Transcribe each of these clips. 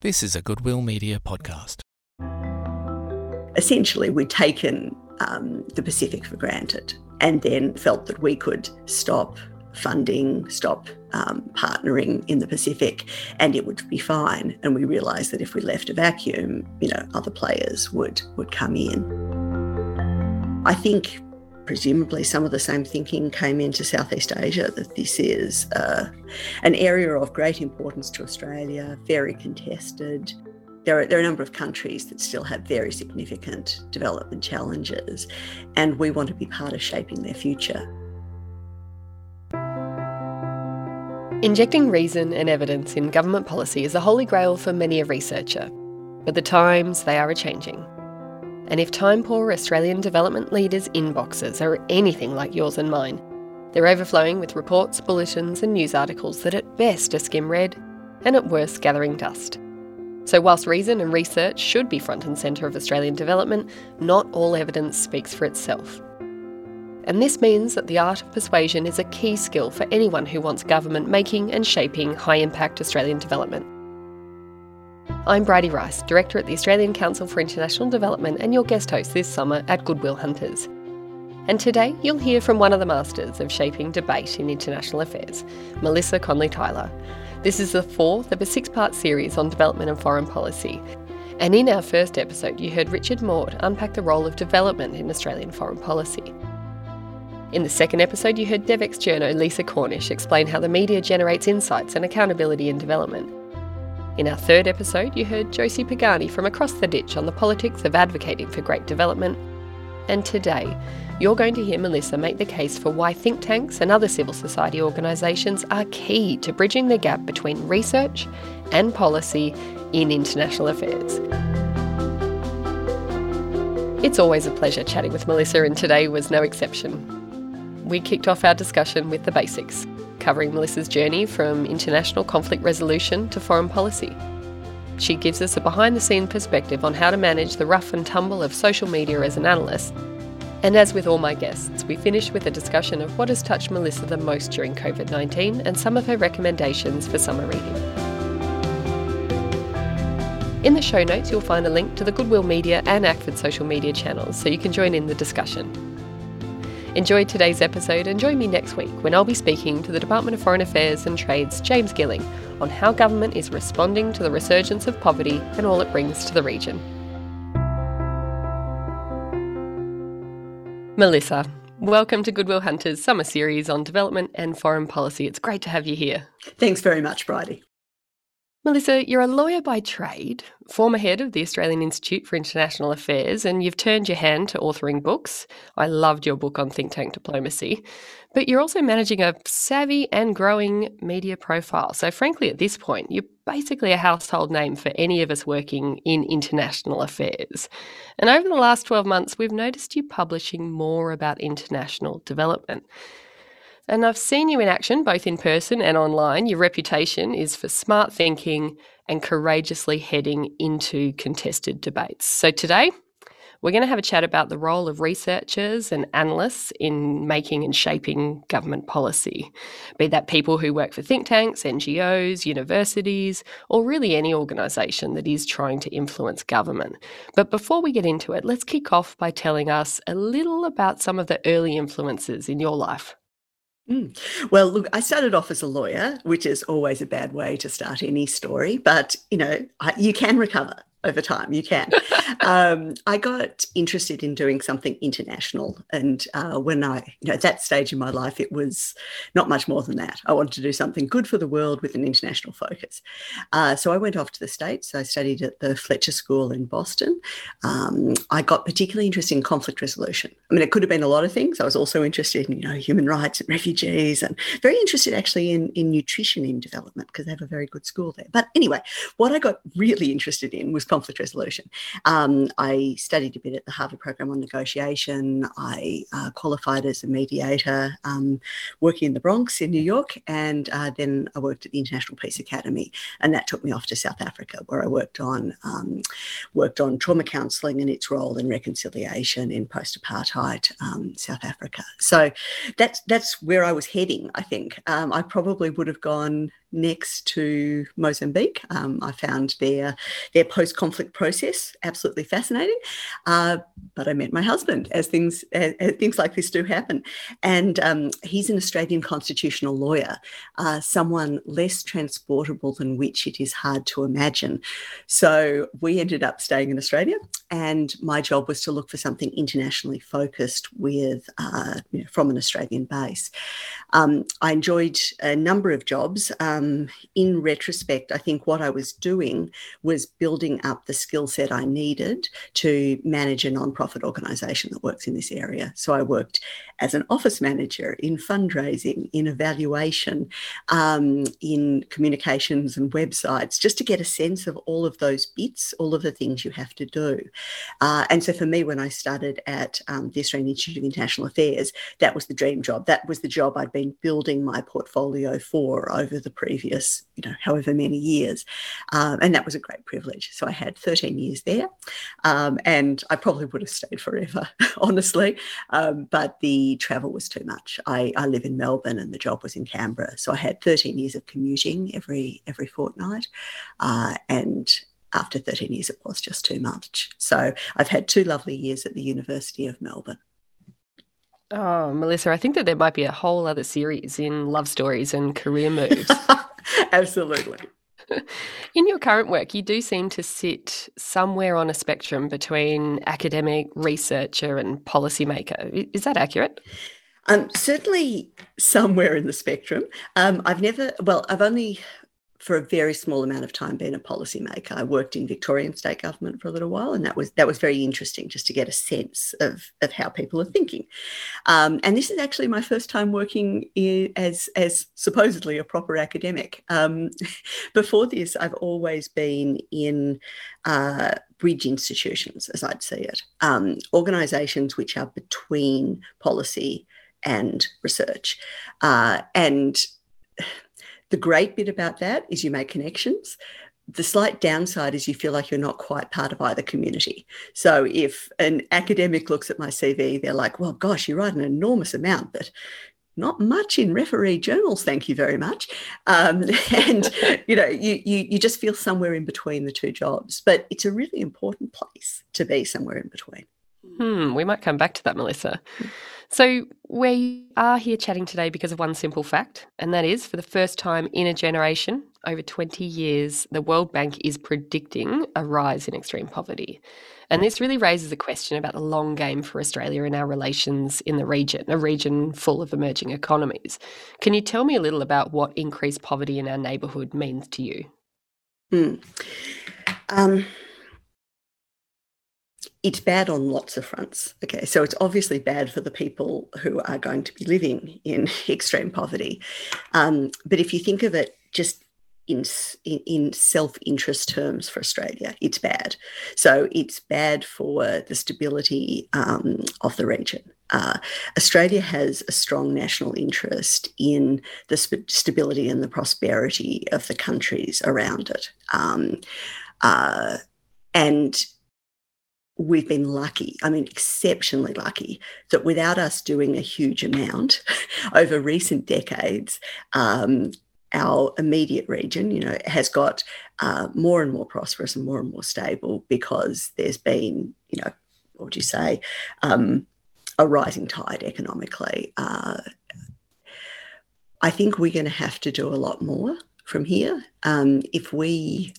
This is a Goodwill Media podcast. Essentially, we'd taken um, the Pacific for granted and then felt that we could stop funding, stop um, partnering in the Pacific, and it would be fine. And we realised that if we left a vacuum, you know, other players would would come in. I think presumably some of the same thinking came into Southeast Asia that this is uh, an area of great importance to Australia, very contested. There are, there are a number of countries that still have very significant development challenges, and we want to be part of shaping their future. Injecting reason and evidence in government policy is a holy grail for many a researcher. But the times, they are a changing. And if time poor Australian development leaders' inboxes are anything like yours and mine, they're overflowing with reports, bulletins, and news articles that at best are skim read and at worst gathering dust. So, whilst reason and research should be front and centre of Australian development, not all evidence speaks for itself. And this means that the art of persuasion is a key skill for anyone who wants government making and shaping high impact Australian development. I'm Bridi Rice, Director at the Australian Council for International Development and your guest host this summer at Goodwill Hunters. And today you'll hear from one of the masters of shaping debate in international affairs, Melissa Conley Tyler. This is the fourth of a six part series on development and foreign policy. And in our first episode, you heard Richard Maude unpack the role of development in Australian foreign policy. In the second episode, you heard Devex journo Lisa Cornish explain how the media generates insights and accountability in development. In our third episode, you heard Josie Pagani from Across the Ditch on the politics of advocating for great development. And today, you're going to hear Melissa make the case for why think tanks and other civil society organisations are key to bridging the gap between research and policy in international affairs. It's always a pleasure chatting with Melissa, and today was no exception. We kicked off our discussion with the basics covering Melissa's journey from international conflict resolution to foreign policy. She gives us a behind the scenes perspective on how to manage the rough and tumble of social media as an analyst. And as with all my guests, we finish with a discussion of what has touched Melissa the most during COVID 19 and some of her recommendations for summer reading. In the show notes, you'll find a link to the Goodwill Media and ACFID social media channels so you can join in the discussion. Enjoy today's episode and join me next week when I'll be speaking to the Department of Foreign Affairs and Trade's James Gilling on how government is responding to the resurgence of poverty and all it brings to the region. Melissa, welcome to Goodwill Hunters Summer Series on Development and Foreign Policy. It's great to have you here. Thanks very much, Bridi. Melissa, you're a lawyer by trade, former head of the Australian Institute for International Affairs, and you've turned your hand to authoring books. I loved your book on think tank diplomacy. But you're also managing a savvy and growing media profile. So, frankly, at this point, you're basically a household name for any of us working in international affairs. And over the last 12 months, we've noticed you publishing more about international development. And I've seen you in action, both in person and online. Your reputation is for smart thinking and courageously heading into contested debates. So today, we're going to have a chat about the role of researchers and analysts in making and shaping government policy, be that people who work for think tanks, NGOs, universities, or really any organisation that is trying to influence government. But before we get into it, let's kick off by telling us a little about some of the early influences in your life. Mm. Well, look, I started off as a lawyer, which is always a bad way to start any story, but you know, I, you can recover over time. You can. um, I got interested in doing something international, and uh, when I, you know, at that stage in my life, it was not much more than that. I wanted to do something good for the world with an international focus. Uh, so I went off to the states. I studied at the Fletcher School in Boston. Um, I got particularly interested in conflict resolution. I mean, it could have been a lot of things. I was also interested in, you know, human rights and refugees, and very interested actually in in nutrition in development because they have a very good school there. But anyway, what I got really interested in was conflict resolution. Um, I studied a bit at the Harvard Program on Negotiation. I uh, qualified as a mediator um, working in the Bronx in New York, and uh, then I worked at the International Peace Academy, and that took me off to South Africa, where I worked on um, worked on trauma counselling and its role in reconciliation in post-apartheid um, South Africa. So that's that's where I was heading. I think um, I probably would have gone next to Mozambique. Um, I found their their post conflict process absolutely fascinating. Uh, but I met my husband as things as, as things like this do happen, and um, he's an Australian constitutional lawyer, uh, someone less transportable than which it is hard to imagine. So we ended up staying in Australia, and my job was to look for something internationally focused with uh, you know, from an Australian base. Um, I enjoyed a number of jobs. Um, in retrospect, I think what I was doing was building up the skill set I needed to manage a nonprofit organisation that works in this area. So I worked as an office manager in fundraising, in evaluation, um, in communications and websites, just to get a sense of all of those bits, all of the things you have to do. Uh, and so for me, when I started at um, the Australian Institute of International Affairs, that was the dream job. That was the job I'd been building my portfolio for over the previous, you know, however many years. Um, and that was a great privilege. So I had 13 years there. Um, and I probably would have stayed forever, honestly. Um, but the travel was too much. I, I live in Melbourne and the job was in Canberra. So I had 13 years of commuting every every fortnight. Uh, and after 13 years, it was just too much. So I've had two lovely years at the University of Melbourne. Oh, Melissa, I think that there might be a whole other series in love stories and career moves. Absolutely. In your current work, you do seem to sit somewhere on a spectrum between academic, researcher, and policymaker. Is that accurate? Um, certainly somewhere in the spectrum. Um, I've never, well, I've only for a very small amount of time being a policymaker. I worked in Victorian state government for a little while, and that was that was very interesting just to get a sense of of how people are thinking. Um, and this is actually my first time working in, as as supposedly a proper academic. Um, before this, I've always been in. Uh, bridge institutions, as I'd see it, um, organisations which are between policy and research, uh, and the great bit about that is you make connections. The slight downside is you feel like you're not quite part of either community. So if an academic looks at my CV, they're like, well, gosh, you write an enormous amount, but not much in referee journals, thank you very much. Um, and you know, you, you you just feel somewhere in between the two jobs. But it's a really important place to be somewhere in between. Hmm, we might come back to that, Melissa. So, we are here chatting today because of one simple fact, and that is for the first time in a generation, over 20 years, the World Bank is predicting a rise in extreme poverty. And this really raises a question about the long game for Australia and our relations in the region, a region full of emerging economies. Can you tell me a little about what increased poverty in our neighbourhood means to you? Hmm. Um, it's bad on lots of fronts. Okay, so it's obviously bad for the people who are going to be living in extreme poverty. Um, but if you think of it just in, in self-interest terms for Australia, it's bad. So it's bad for the stability um, of the region. Uh, Australia has a strong national interest in the sp- stability and the prosperity of the countries around it. Um, uh, and we've been lucky, I mean, exceptionally lucky, that without us doing a huge amount over recent decades, um, our immediate region, you know, has got uh, more and more prosperous and more and more stable because there's been, you know, what would you say, um, a rising tide economically. Uh, I think we're going to have to do a lot more from here um, if we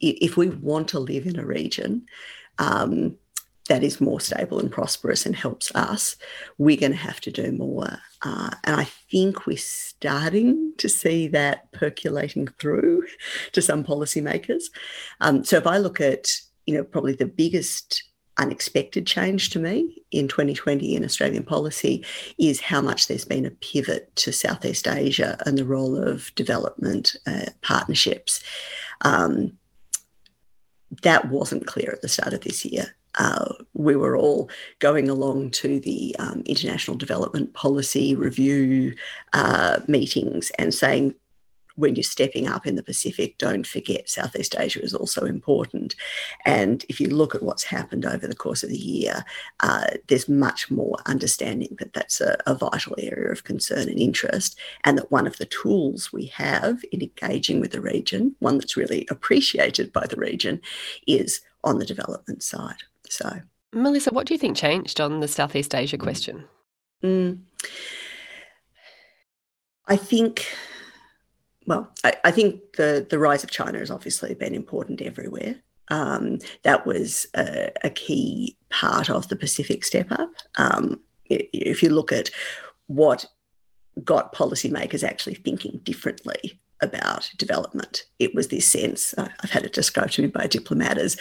if we want to live in a region um, that is more stable and prosperous and helps us, we're going to have to do more. Uh, and I think we're starting to see that percolating through to some policymakers. Um, so if I look at, you know, probably the biggest unexpected change to me in 2020 in Australian policy is how much there's been a pivot to Southeast Asia and the role of development uh, partnerships. Um, that wasn't clear at the start of this year. Uh, we were all going along to the um, International Development Policy Review uh, meetings and saying, when you're stepping up in the Pacific, don't forget Southeast Asia is also important. And if you look at what's happened over the course of the year, uh, there's much more understanding that that's a, a, vital area of concern and interest, and that one of the tools we have in engaging with the region, one that's really appreciated by the region, is on the development side. So, Melissa, what do you think changed on the Southeast Asia question? Mm. I think well, I, I, think the, the rise of China has obviously been important everywhere. Um, that was a, a, key part of the Pacific step up. Um, if you look at what got policymakers actually thinking differently about development, it was this sense I've had it described to me by diplomats, as,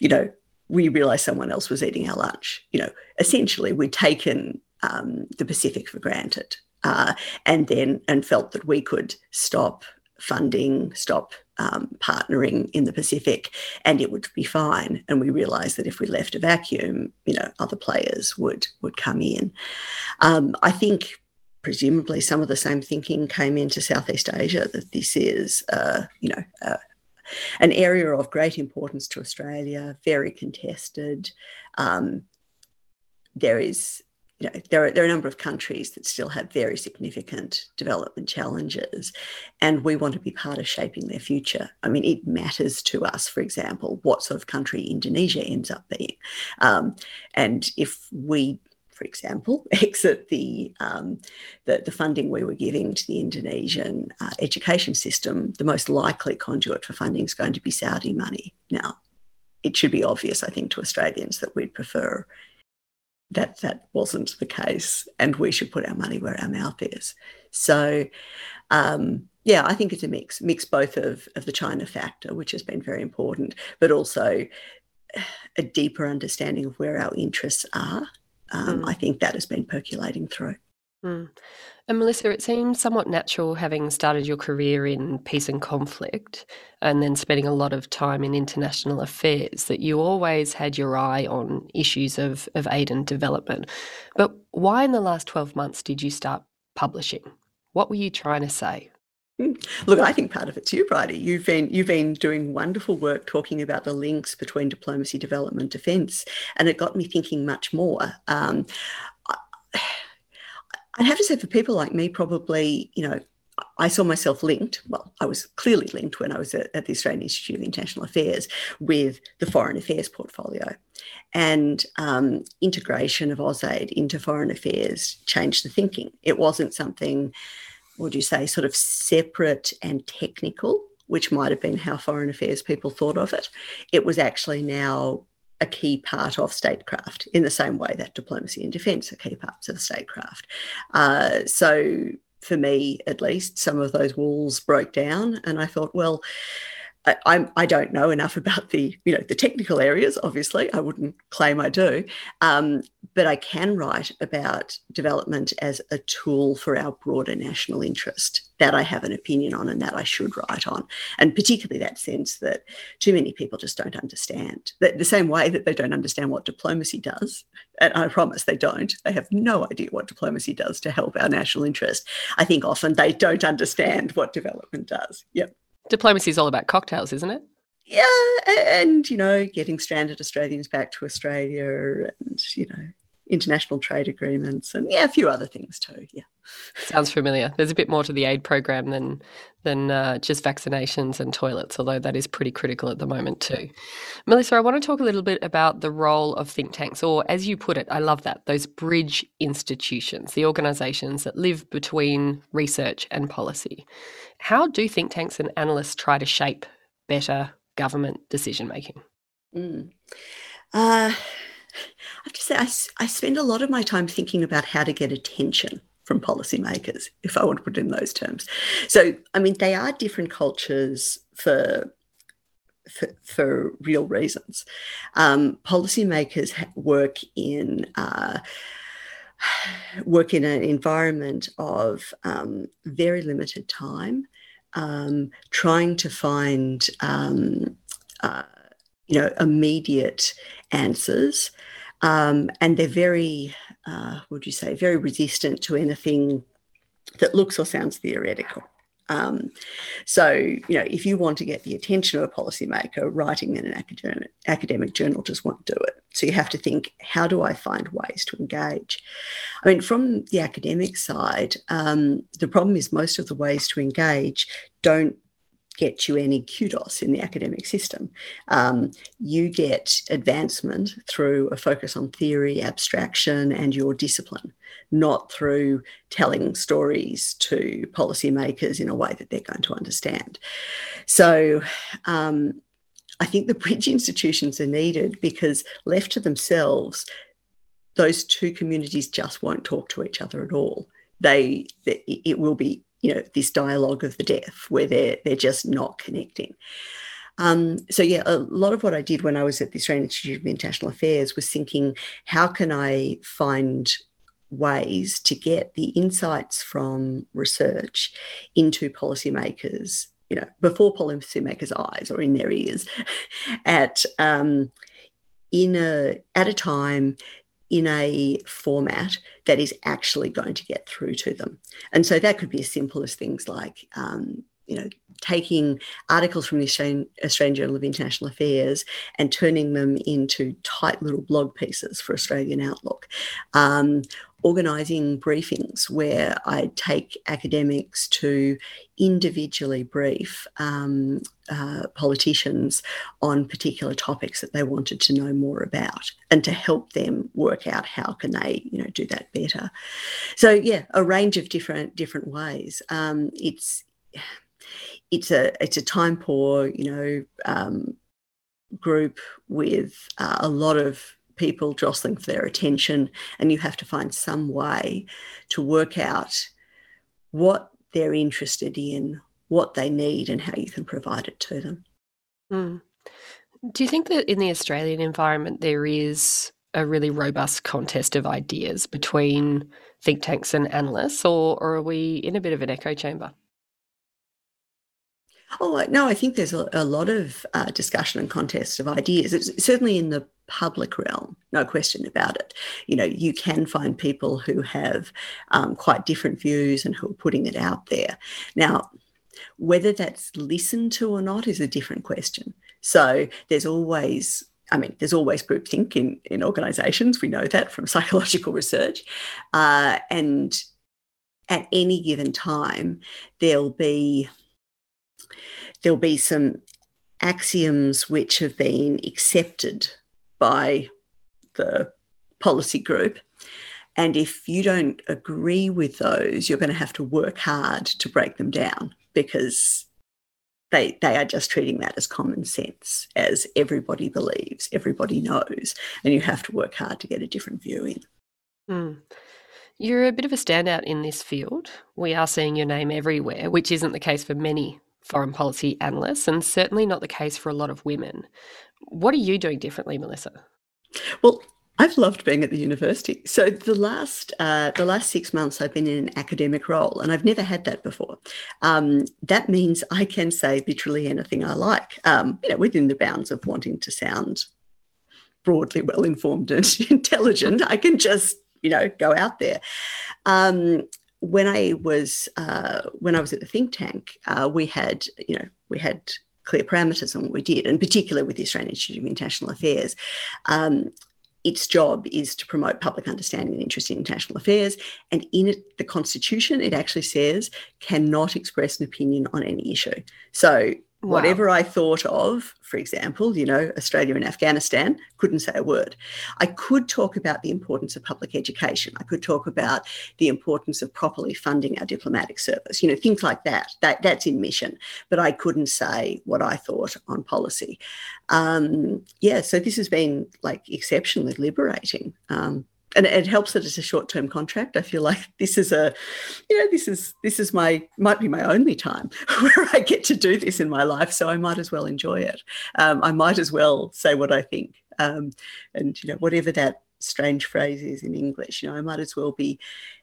you know, we realized someone else was eating our lunch. You know, essentially, we'd taken um, the Pacific for granted uh, and then and felt that we could stop funding, stop um, partnering in the Pacific, and it would be fine. And we realised that if we left a vacuum, you know, other players would would come in. Um, I think presumably some of the same thinking came into Southeast Asia that this is, uh, you know. Uh, an area of great importance to Australia, very contested. Um, there is you know, there are, there are a number of countries that still have very significant development challenges, and we want to be part of shaping their future. I mean, it matters to us, for example, what sort of country Indonesia ends up being. Um, and if we for example, exit the, um, the, the funding we were giving to the Indonesian uh, education system, the most likely conduit for funding is going to be Saudi money. Now, it should be obvious, I think, to Australians that we'd prefer that that wasn't the case, and we should put our money where our mouth is. So, um, yeah, I think it's a mix, mix both of of the China factor, which has been very important, but also a deeper understanding of where our interests are. Um, mm. I think that has been percolating through. Mm. And Melissa, it seems somewhat natural having started your career in peace and conflict and then spending a lot of time in international affairs that you always had your eye on issues of, of aid and development. But why in the last 12 months did you start publishing? What were you trying to say? Hmm. Look, I think part of it's you, Bridi. You've been you've been doing wonderful work talking about the links between diplomacy, development, defence, and it got me thinking much more. Um, I'd have to say for people like me, probably, you know, I saw myself linked. Well, I was clearly linked when I was at, the Australian Institute of International Affairs with the foreign affairs portfolio. And um, integration of AusAid into foreign affairs changed the thinking. It wasn't something, would you say, sort of separate and technical, which might have been how foreign affairs people thought of it. It was actually now a key part of statecraft in the same way that diplomacy and defence are key parts of statecraft. Uh, so for me, at least, some of those walls broke down, and I thought, well, I, I don't know enough about the you know the technical areas. Obviously, I wouldn't claim I do, um, but I can write about development as a tool for our broader national interest that I have an opinion on and that I should write on, and particularly that sense that too many people just don't understand. That the same way that they don't understand what diplomacy does, and I promise they don't. They have no idea what diplomacy does to help our national interest. I think often they don't understand what development does. Yep. Diplomacy is all about cocktails, isn't it? Yeah, and you know, getting stranded Australians back to Australia, and you know, international trade agreements, and yeah, a few other things too. Yeah, sounds familiar. There's a bit more to the aid program than than uh, just vaccinations and toilets, although that is pretty critical at the moment too. Melissa, I want to talk a little bit about the role of think tanks, or as you put it, I love that those bridge institutions, the organisations that live between research and policy. How do think tanks and analysts try to shape better government decision making? Mm. Uh, I have to say, I, I spend a lot of my time thinking about how to get attention from policymakers, if I want to put it in those terms. So, I mean, they are different cultures for for, for real reasons. Um, policymakers work in uh, work in an environment of um, very limited time, um, trying to find um, uh, you know immediate answers, um, and they're very, uh, would you say, very resistant to anything that looks or sounds theoretical. Um, so, you know, if you want to get the attention of a policymaker, writing in an academic, academic journal just won't do it. So you have to think, how do I find ways to engage? I mean, from the academic side, um, the problem is most of the ways to engage don't get you any kudos in the academic system. Um, you get advancement through a focus on theory, abstraction, and your discipline, not through telling stories to policymakers in a way that they're going to understand. So, um, I think the bridge institutions are needed because left to themselves, those two communities just won't talk to each other at all. They, it will be you know this dialogue of the deaf where they're they're just not connecting. Um, so yeah a lot of what i did when i was at the australian institute of international affairs was thinking how can i find ways to get the insights from research into policymakers you know before policymakers eyes or in their ears at um, in a at a time in a format that is actually going to get through to them. And so that could be as simple as things like, um, you know, taking articles from the Australian, Australian, Journal of International Affairs and turning them into tight little blog pieces for Australian Outlook, um, organising briefings where I take academics to individually brief um, uh, politicians on particular topics that they wanted to know more about and to help them work out how can they you know do that better. So yeah a range of different different ways. Um, it's it's a it's a time poor you know um, group with uh, a lot of people jostling for their attention, and you have to find some way to work out what they're interested in, what they need, and how you can provide it to them. Mm. Do you think that in the Australian environment there is a really robust contest of ideas between think tanks and analysts, or, or are we in a bit of an echo chamber? Oh, no, I think there's a, a lot of uh, discussion and contest of ideas. It's certainly in the public realm, no question about it. You know, you can find people who have um, quite different views and who are putting it out there. Now, whether that's listened to or not is a different question. So there's always I mean, there's always groupthink in, in organizations. We know that from psychological research. Uh, and at any given time, there'll be there'll be some axioms which have been accepted by the policy group. And if you don't agree with those, you're going to have to work hard to break them down because they, they are just treating that as common sense, as everybody believes, everybody knows, and you have to work hard to get a different view in. Mm. You're a bit of a standout in this field. We are seeing your name everywhere, which isn't the case for many foreign policy analysts, and certainly not the case for a lot of women. What are you doing differently, Melissa? Well, I've loved being at the university. So the last uh, the last six months, I've been in an academic role, and I've never had that before. Um, that means I can say literally anything I like, um, you know, within the bounds of wanting to sound broadly well informed and intelligent. I can just you know go out there. Um, when I was uh, when I was at the think tank, uh, we had you know we had clear parameters on what we did, and particularly with the Australian Institute of International Affairs. Um, its job is to promote public understanding and interest in international affairs. And in it, the Constitution, it actually says cannot express an opinion on any issue. So Wow. Whatever I thought of, for example, you know, Australia and Afghanistan, couldn't say a word. I could talk about the importance of public education. I could talk about the importance of properly funding our diplomatic service, you know, things like that. that that's in mission. But I couldn't say what I thought on policy. Um, yeah, so this has been like exceptionally liberating. Um, and it helps that it's a short-term contract. I feel like this is a, you know, this is this is my might be my only time where I get to do this in my life, so I might as well enjoy it. Um, I might as well say what I think, um, and you know, whatever that strange phrase is in English, you know, I might as well be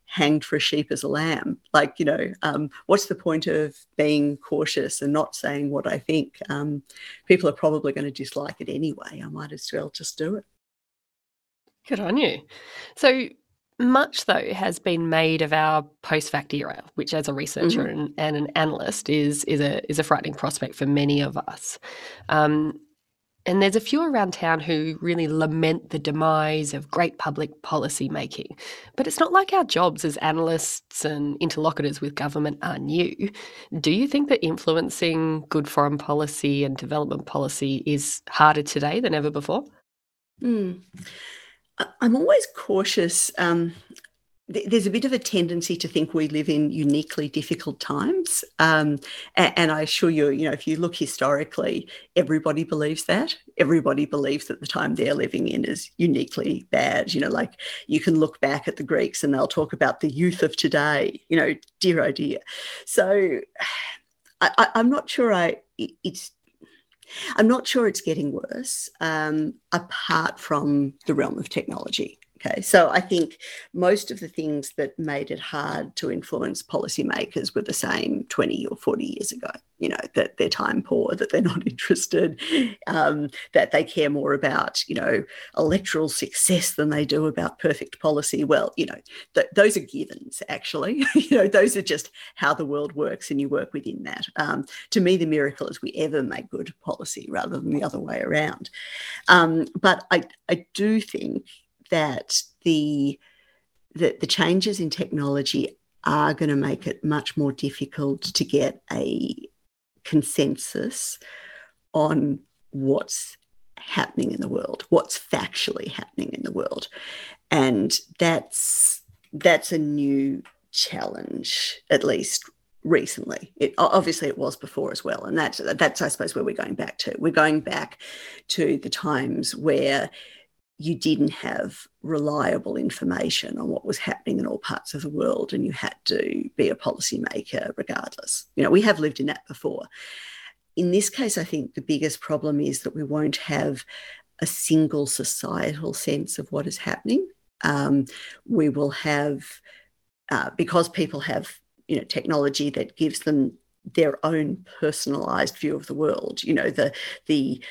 hanged for a sheep as a lamb. Like, you know, um, what's the point of being cautious and not saying what I think? Um, people are probably going to dislike it anyway. I might as well just do it. Good on you. So, much, though, has been made of our post-fact era, which, as a researcher Mm-hmm. and, and an analyst, is is a is a frightening prospect for many of us. Um, and there's a few around town who really lament the demise of great public policy making. But it's not like our jobs as analysts and interlocutors with government are new. Do you think that influencing good foreign policy and development policy is harder today than ever before? Mm. I'm always cautious. Um, th- there's a bit of a tendency to think we live in uniquely difficult times. Um, and, I assure you, you know, if you look historically, everybody believes that. Everybody believes that the time they're living in is uniquely bad. You know, like you can look back at the Greeks and they'll talk about the youth of today, you know, dear oh dear. So I, I'm not sure I, it- it's I'm not sure it's getting worse, um, apart from the realm of technology. Okay, so I think most of the things that made it hard to influence policymakers were the same 20 or 40 years ago. You know, that they're time poor, that they're not interested, um, that they care more about, you know, electoral success than they do about perfect policy. Well, you know, th- those are givens, actually. you know, those are just how the world works and you work within that. Um, to me, the miracle is we ever make good policy rather than the other way around. Um, but I, I do think that the, the the changes in technology are going to make it much more difficult to get a consensus on what's happening in the world, what's factually happening in the world, and that's that's a new challenge, at least recently. It obviously it was before as well, and that's that's I suppose where we're going back to. We're going back to the times where you didn't have reliable information on what was happening in all parts of the world, and you had to be a policymaker regardless. You know, we have lived in that before. In this case, I think the biggest problem is that we won't have a single societal sense of what is happening. Um, we will have, uh, because people have, you know, technology that gives them their own personalized view of the world. You know, the the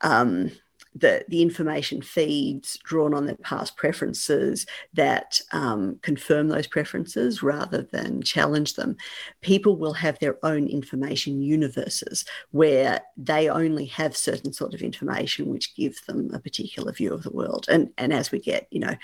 um, the, the information feeds drawn on their past preferences that um, confirm those preferences rather than challenge them. People will have their own information universes where they only have certain sort of information which gives them a particular view of the world. And, and as we get, you know,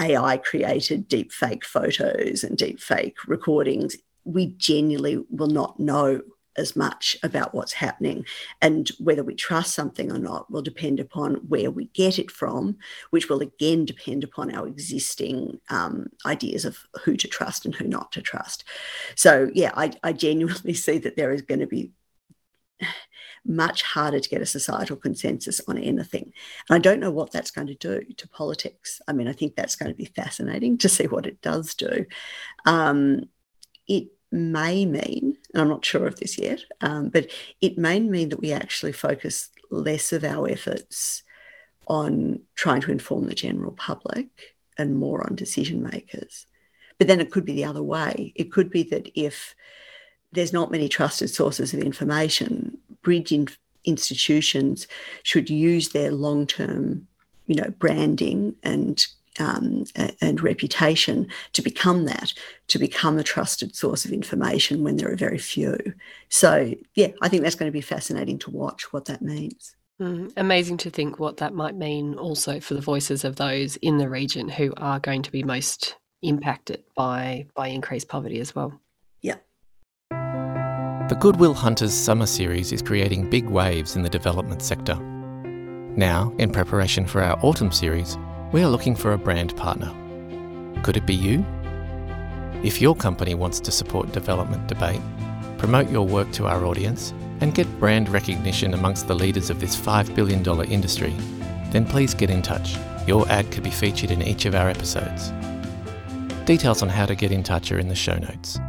AI created deep fake photos and deep fake recordings, we genuinely will not know as much about what's happening. And whether we trust something or not will depend upon where we get it from, which will again depend upon our existing um, ideas of who to trust and who not to trust. So, yeah, I, I genuinely see that there is going to be much harder to get a societal consensus on anything. And I don't know what that's going to do to politics. I mean, I think that's going to be fascinating to see what it does do. Um, it may mean, and I'm not sure of this yet, um, but it may mean that we actually focus less of our efforts on trying to inform the general public and more on decision makers. But then it could be the other way. It could be that if there's not many trusted sources of information, bridge in institutions should use their long-term, you know, branding and um, and reputation to become that, to become a trusted source of information when there are very few. So, yeah, I think that's going to be fascinating to watch what that means. Mm, amazing to think what that might mean also for the voices of those in the region who are going to be most impacted by by increased poverty as well. Yeah. The Goodwill Hunters summer series is creating big waves in the development sector. Now, in preparation for our autumn series, we are looking for a brand partner. Could it be you? If your company wants to support development debate, promote your work to our audience, and get brand recognition amongst the leaders of this $5 billion industry, then please get in touch. Your ad could be featured in each of our episodes. Details on how to get in touch are in the show notes.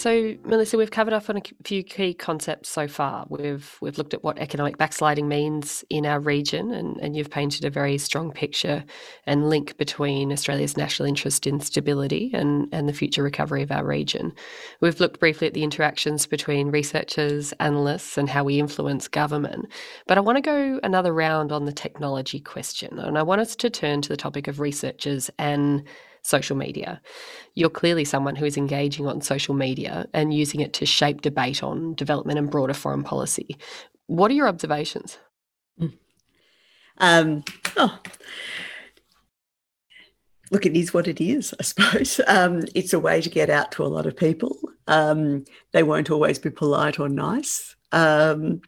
So, Melissa, we've covered off on a few key concepts so far. We've we've looked at what economic backsliding means in our region, and, and you've painted a very strong picture and link between Australia's national interest in stability and, and the future recovery of our region. We've looked briefly at the interactions between researchers, analysts, and how we influence government. But I want to go another round on the technology question, and I want us to turn to the topic of researchers and social media. You're clearly someone who is engaging on social media and using it to shape debate on development and broader foreign policy. What are your observations? Mm. Um, oh. Look, it is what it is, I suppose. Um, it's a way to get out to a lot of people. Um, they won't always be polite or nice, um,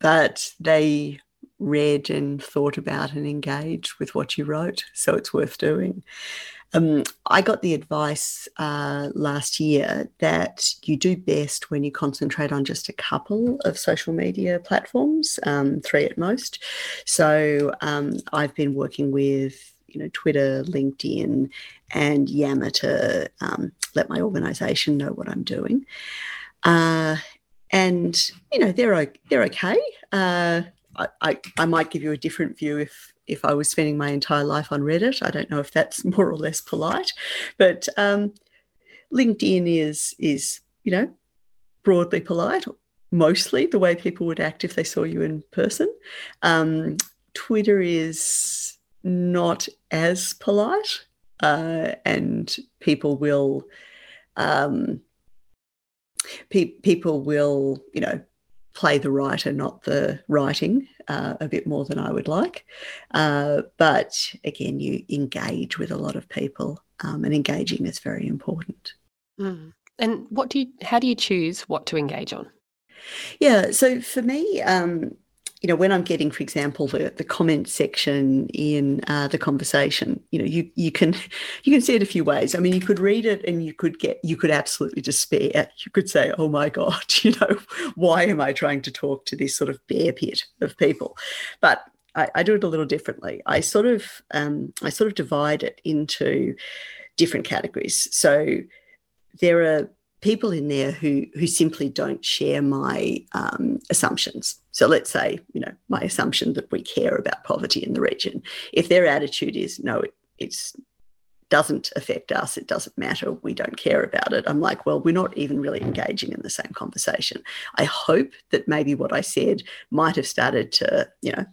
but they read and thought about and engaged with what you wrote. So it's worth doing. Um, I got the advice uh, last year that you do best when you concentrate on just a couple of social media platforms, um, three at most. So um, I've been working with you know Twitter, LinkedIn, and Yammer to um, let my organisation know what I'm doing. Uh, and you know they're they're okay. Uh, I, I, I might give you a different view if if I was spending my entire life on Reddit. I don't know if that's more or less polite, but um, LinkedIn is is you know broadly polite, mostly the way people would act if they saw you in person. Um, Twitter is not as polite, uh, and people will. Um, pe- people will, you know, play the writer, not the writing, uh, a bit more than I would like. Uh, but again, you engage with a lot of people, um, and engaging is very important. Mm. And what do you? How do you choose what to engage on? Yeah, so for me, um, you know, when I'm getting, for example, the, the comment section in uh, the conversation, you know, you you can you can see it a few ways. I mean, you could read it and you could get you could absolutely despair. You could say, "Oh my God, you know, why am I trying to talk to this sort of bear pit of people?" But I, I do it a little differently. I sort of um, I sort of divide it into different categories. So there are people in there who who simply don't share my um, assumptions. So let's say, you know, my assumption that we care about poverty in the region. If their attitude is no, it it's doesn't affect us, it doesn't matter, we don't care about it. I'm like, well, we're not even really engaging in the same conversation. I hope that maybe what I said might have started to, you know,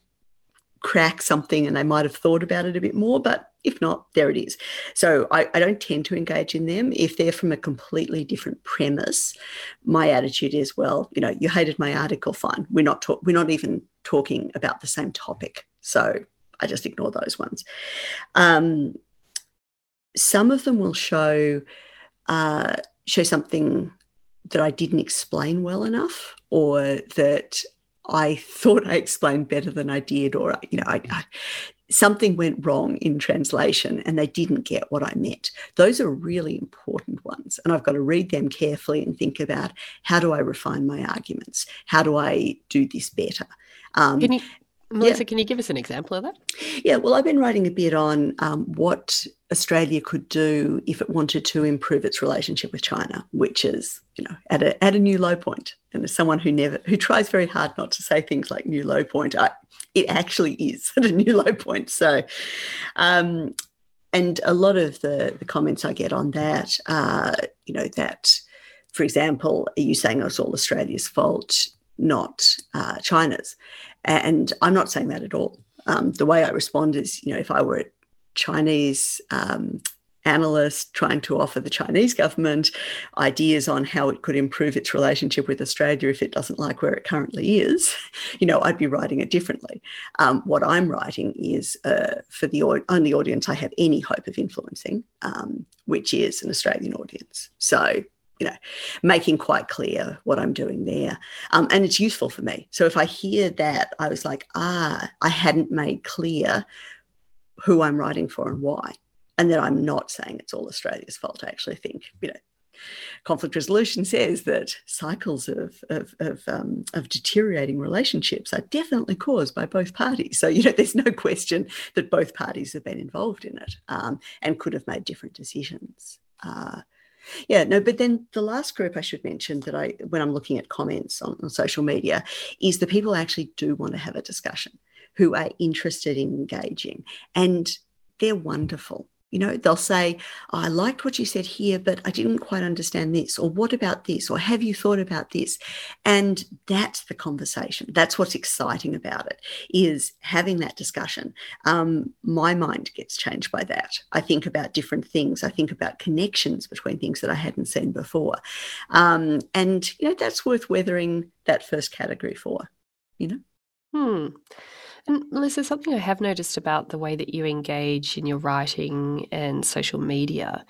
crack something and they might have thought about it a bit more, but if not, there it is. So I, I, don't tend to engage in them. If they're from a completely different premise, my attitude is, well, you know, you hated my article, fine. We're not talk- we're not even talking about the same topic. So I just ignore those ones. Um, some of them will show uh, show something that I didn't explain well enough, or that I thought I explained better than I did, or you know, I, I, something went wrong in translation and they didn't get what I meant. Those are really important ones, and I've got to read them carefully and think about how do I refine my arguments? How do I do this better? Um, can you, Melissa, yeah. can you give us an example of that? Yeah, well, I've been writing a bit on um, what Australia could do if it wanted to improve its relationship with China, which is, you know, at a at a new low point. And as someone who never who tries very hard not to say things like new low point, I, it actually is at a new low point. So, um, and a lot of the the comments I get on that, uh, you know, that, for example, are you saying it's all Australia's fault, not uh, China's? And I'm not saying that at all. Um, the way I respond is, you know, if I were a Chinese um, analyst trying to offer the Chinese government ideas on how it could improve its relationship with Australia if it doesn't like where it currently is, you know, I'd be writing it differently. Um, what I'm writing is uh, for the only audience I have any hope of influencing, um, which is an Australian audience. So you know, making quite clear what I'm doing there. Um, and it's useful for me. So if I hear that, I was like, ah, I hadn't made clear who I'm writing for and why. And that I'm not saying it's all Australia's fault. I actually think, you know, conflict resolution says that cycles of, of, of, um, of, deteriorating relationships are definitely caused by both parties. So, you know, there's no question that both parties have been involved in it um, and could have made different decisions. Uh, Yeah, no, but then the last group I should mention that I, when I'm looking at comments on, on social media, is the people actually do want to have a discussion, who are interested in engaging, and they're wonderful. You know, they'll say, oh, I liked what you said here, but I didn't quite understand this. Or what about this? Or have you thought about this? And that's the conversation. That's what's exciting about it is having that discussion. Um, my mind gets changed by that. I think about different things. I think about connections between things that I hadn't seen before. Um, and, you know, that's worth weathering that first category for, you know? Hmm. And Melissa, something I have noticed about the way that you engage in your writing and social media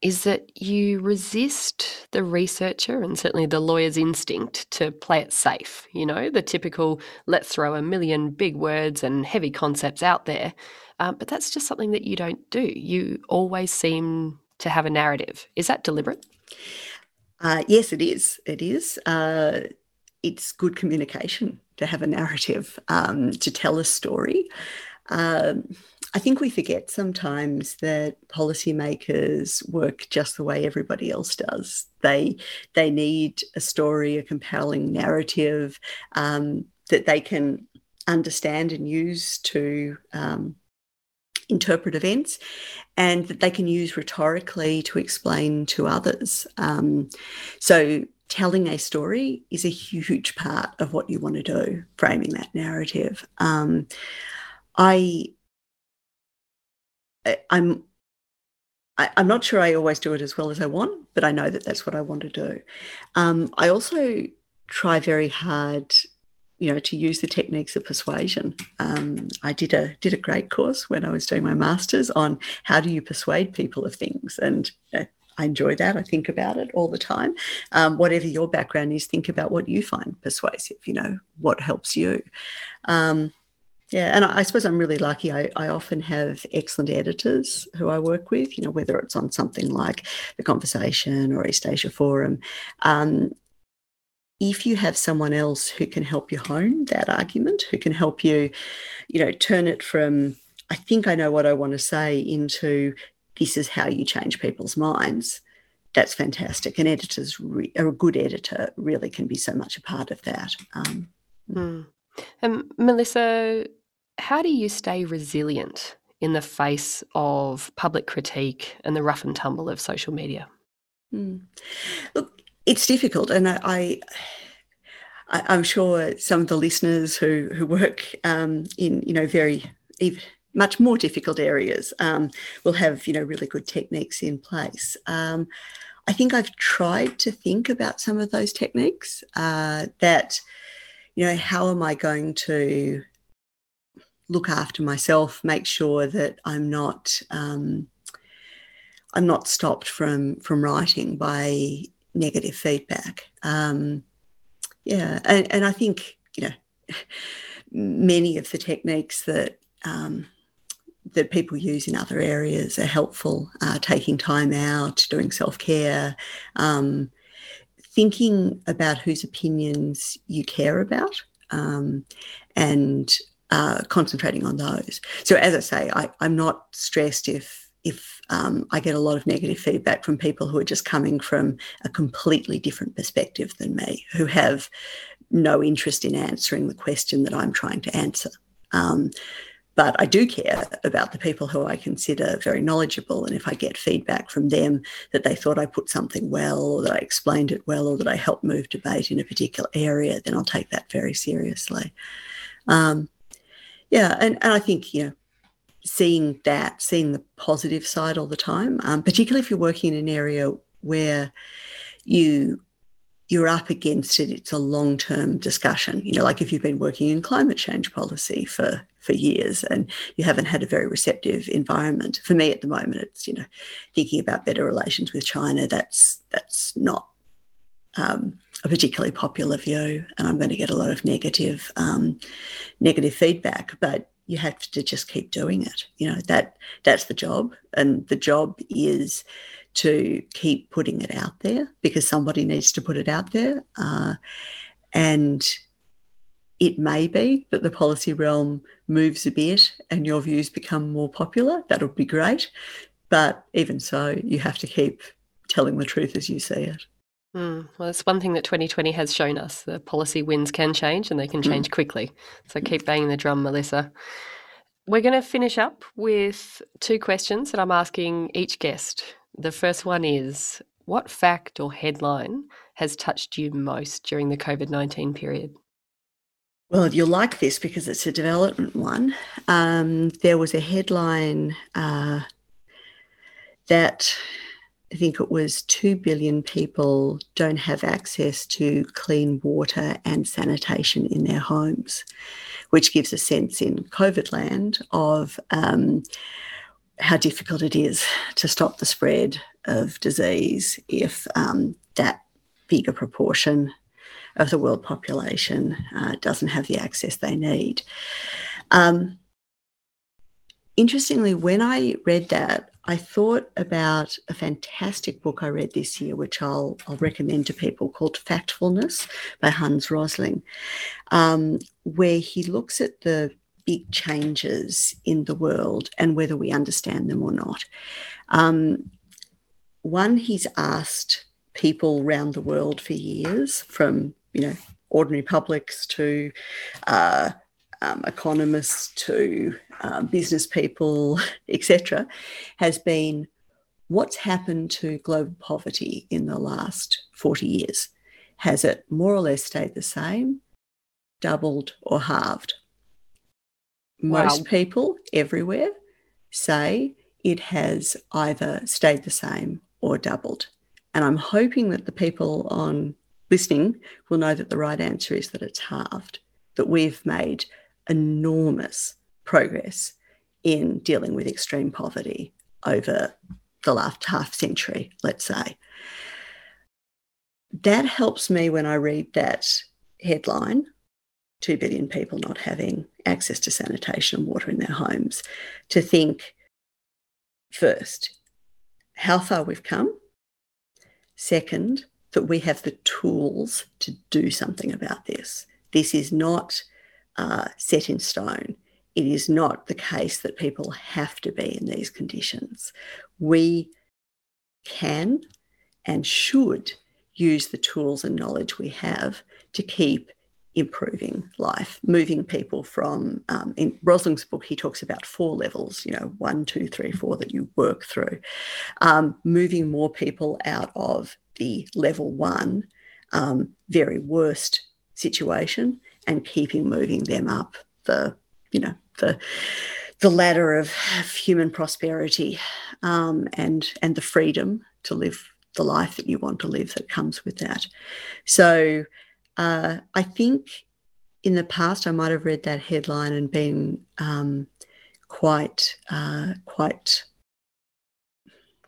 is that you resist the researcher and certainly the lawyer's instinct to play it safe. You know, the typical let's throw a million big words and heavy concepts out there. Um, but that's just something that you don't do. You always seem to have a narrative. Is that deliberate? Uh, yes, it is. It is. Uh, it's good communication to have a narrative, um, to tell a story. Um, I think we forget sometimes that policymakers work just the way everybody else does. They they need a story, a compelling narrative um, that they can understand and use to um, interpret events, and that they can use rhetorically to explain to others. Um, so telling a story is a huge part of what you want to do, framing that narrative. Um, I, I, I'm, I, am not sure I always do it as well as I want, but I know that that's what I want to do. Um, I also try very hard, you know, to use the techniques of persuasion. Um, I did a did a great course when I was doing my masters on how do you persuade people of things, and uh, I enjoy that. I think about it all the time. Um, whatever your background is, think about what you find persuasive, you know, what helps you. Um, yeah, and I, suppose I'm really lucky. I, I, often have excellent editors who I work with, you know, whether it's on something like The Conversation or East Asia Forum. Um, if you have someone else who can help you hone that argument, who can help you, you know, turn it from, I think I know what I want to say into this is how you change people's minds that's fantastic And editor's re- a good editor really can be so much a part of that um, mm. um, melissa how do you stay resilient in the face of public critique and the rough and tumble of social media mm. look it's difficult and I, I I'm sure some of the listeners who who work um, in you know very much more difficult areas um, will have you know really good techniques in place. Um, I think I've tried to think about some of those techniques. Uh, that you know, how am I going to look after myself, make sure that I'm not um, I'm not stopped from from writing by negative feedback. Um, yeah, and, and I think you know many of the techniques that um, that people use in other areas are helpful. Uh, taking time out, doing self care, um, thinking about whose opinions you care about, um, and uh, concentrating on those. So, as I say, I, am not stressed if if um, I get a lot of negative feedback from people who are just coming from a completely different perspective than me, who have no interest in answering the question that I'm trying to answer. Um, but I do care about the people who I consider very knowledgeable. And if I get feedback from them that they thought I put something well, or that I explained it well, or that I helped move debate in a particular area, then I'll take that very seriously. Um, yeah, and, and I think, you know, seeing that, seeing the positive side all the time, um, particularly if you're working in an area where you you're up against it. It's a long term discussion. You know, like if you've been working in climate change policy for, for years and you haven't had a very receptive environment. For me at the moment, it's, you know, thinking about better relations with China. That's that's not um, a particularly popular view, and I'm going to get a lot of negative um, negative feedback. But you have to just keep doing it. You know that that's the job, and the job is to keep putting it out there because somebody needs to put it out there. Uh, and it may be that the policy realm moves a bit and your views become more popular. That would be great. But even so, you have to keep telling the truth as you see it. Mm, well, it's one thing that 2020 has shown us. The policy winds can change and they can change mm. quickly. So keep banging the drum, Melissa. We're going to finish up with two questions that I'm asking each guest. The first one is What fact or headline has touched you most during the COVID 19 period? Well, you'll like this because it's a development one. Um, there was a headline uh, that I think it was 2 billion people don't have access to clean water and sanitation in their homes, which gives a sense in COVID land of um, how difficult it is to stop the spread of disease if um, that bigger proportion of the world population uh, doesn't have the access they need. Um, interestingly, when I read that, I thought about a fantastic book I read this year, which I'll, I'll recommend to people called Factfulness by Hans Rosling, um, where he looks at the big changes in the world and whether we understand them or not. Um, one, he's asked people around the world for years, from you know ordinary publics to uh, um, economists to um, business people, etc., has been what's happened to global poverty in the last 40 years? Has it more or less stayed the same, doubled, or halved? Wow. Most people everywhere say it has either stayed the same or doubled. And I'm hoping that the people on listening will know that the right answer is that it's halved, that we've made enormous progress in dealing with extreme poverty over the last half century, let's say. That helps me when I read that headline 2 billion people not having access to sanitation and water in their homes to think first, how far we've come. Second, that we have the tools to do something about this. This is not uh, set in stone. It is not the case that people have to be in these conditions. We can and should use the tools and knowledge we have to keep improving life, moving people from, um, in Rosling's book, he talks about four levels, you know, one, two, three, four that you work through, um, moving more people out of the level one, um, very worst situation and keeping moving them up the, you know, the, the ladder of human prosperity um, and and the freedom to live the life that you want to live that comes with that. So uh, I think in the past I might have read that headline and been um, quite uh, quite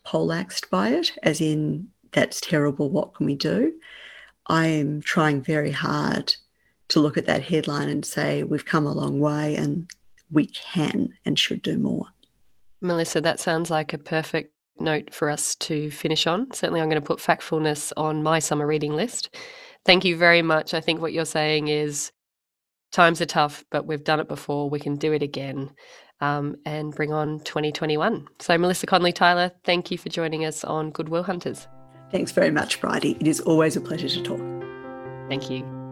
poleaxed by it, as in that's terrible. What can we do? I am trying very hard to look at that headline and say we've come a long way and we can and should do more. Melissa, that sounds like a perfect note for us to finish on. Certainly, I'm going to put factfulness on my summer reading list. Thank you very much. I think what you're saying is times are tough, but we've done it before. We can do it again um, and bring on 2021. So, Melissa Conley Tyler, thank you for joining us on Goodwill Hunters. Thanks very much, Bridi. It is always a pleasure to talk. Thank you.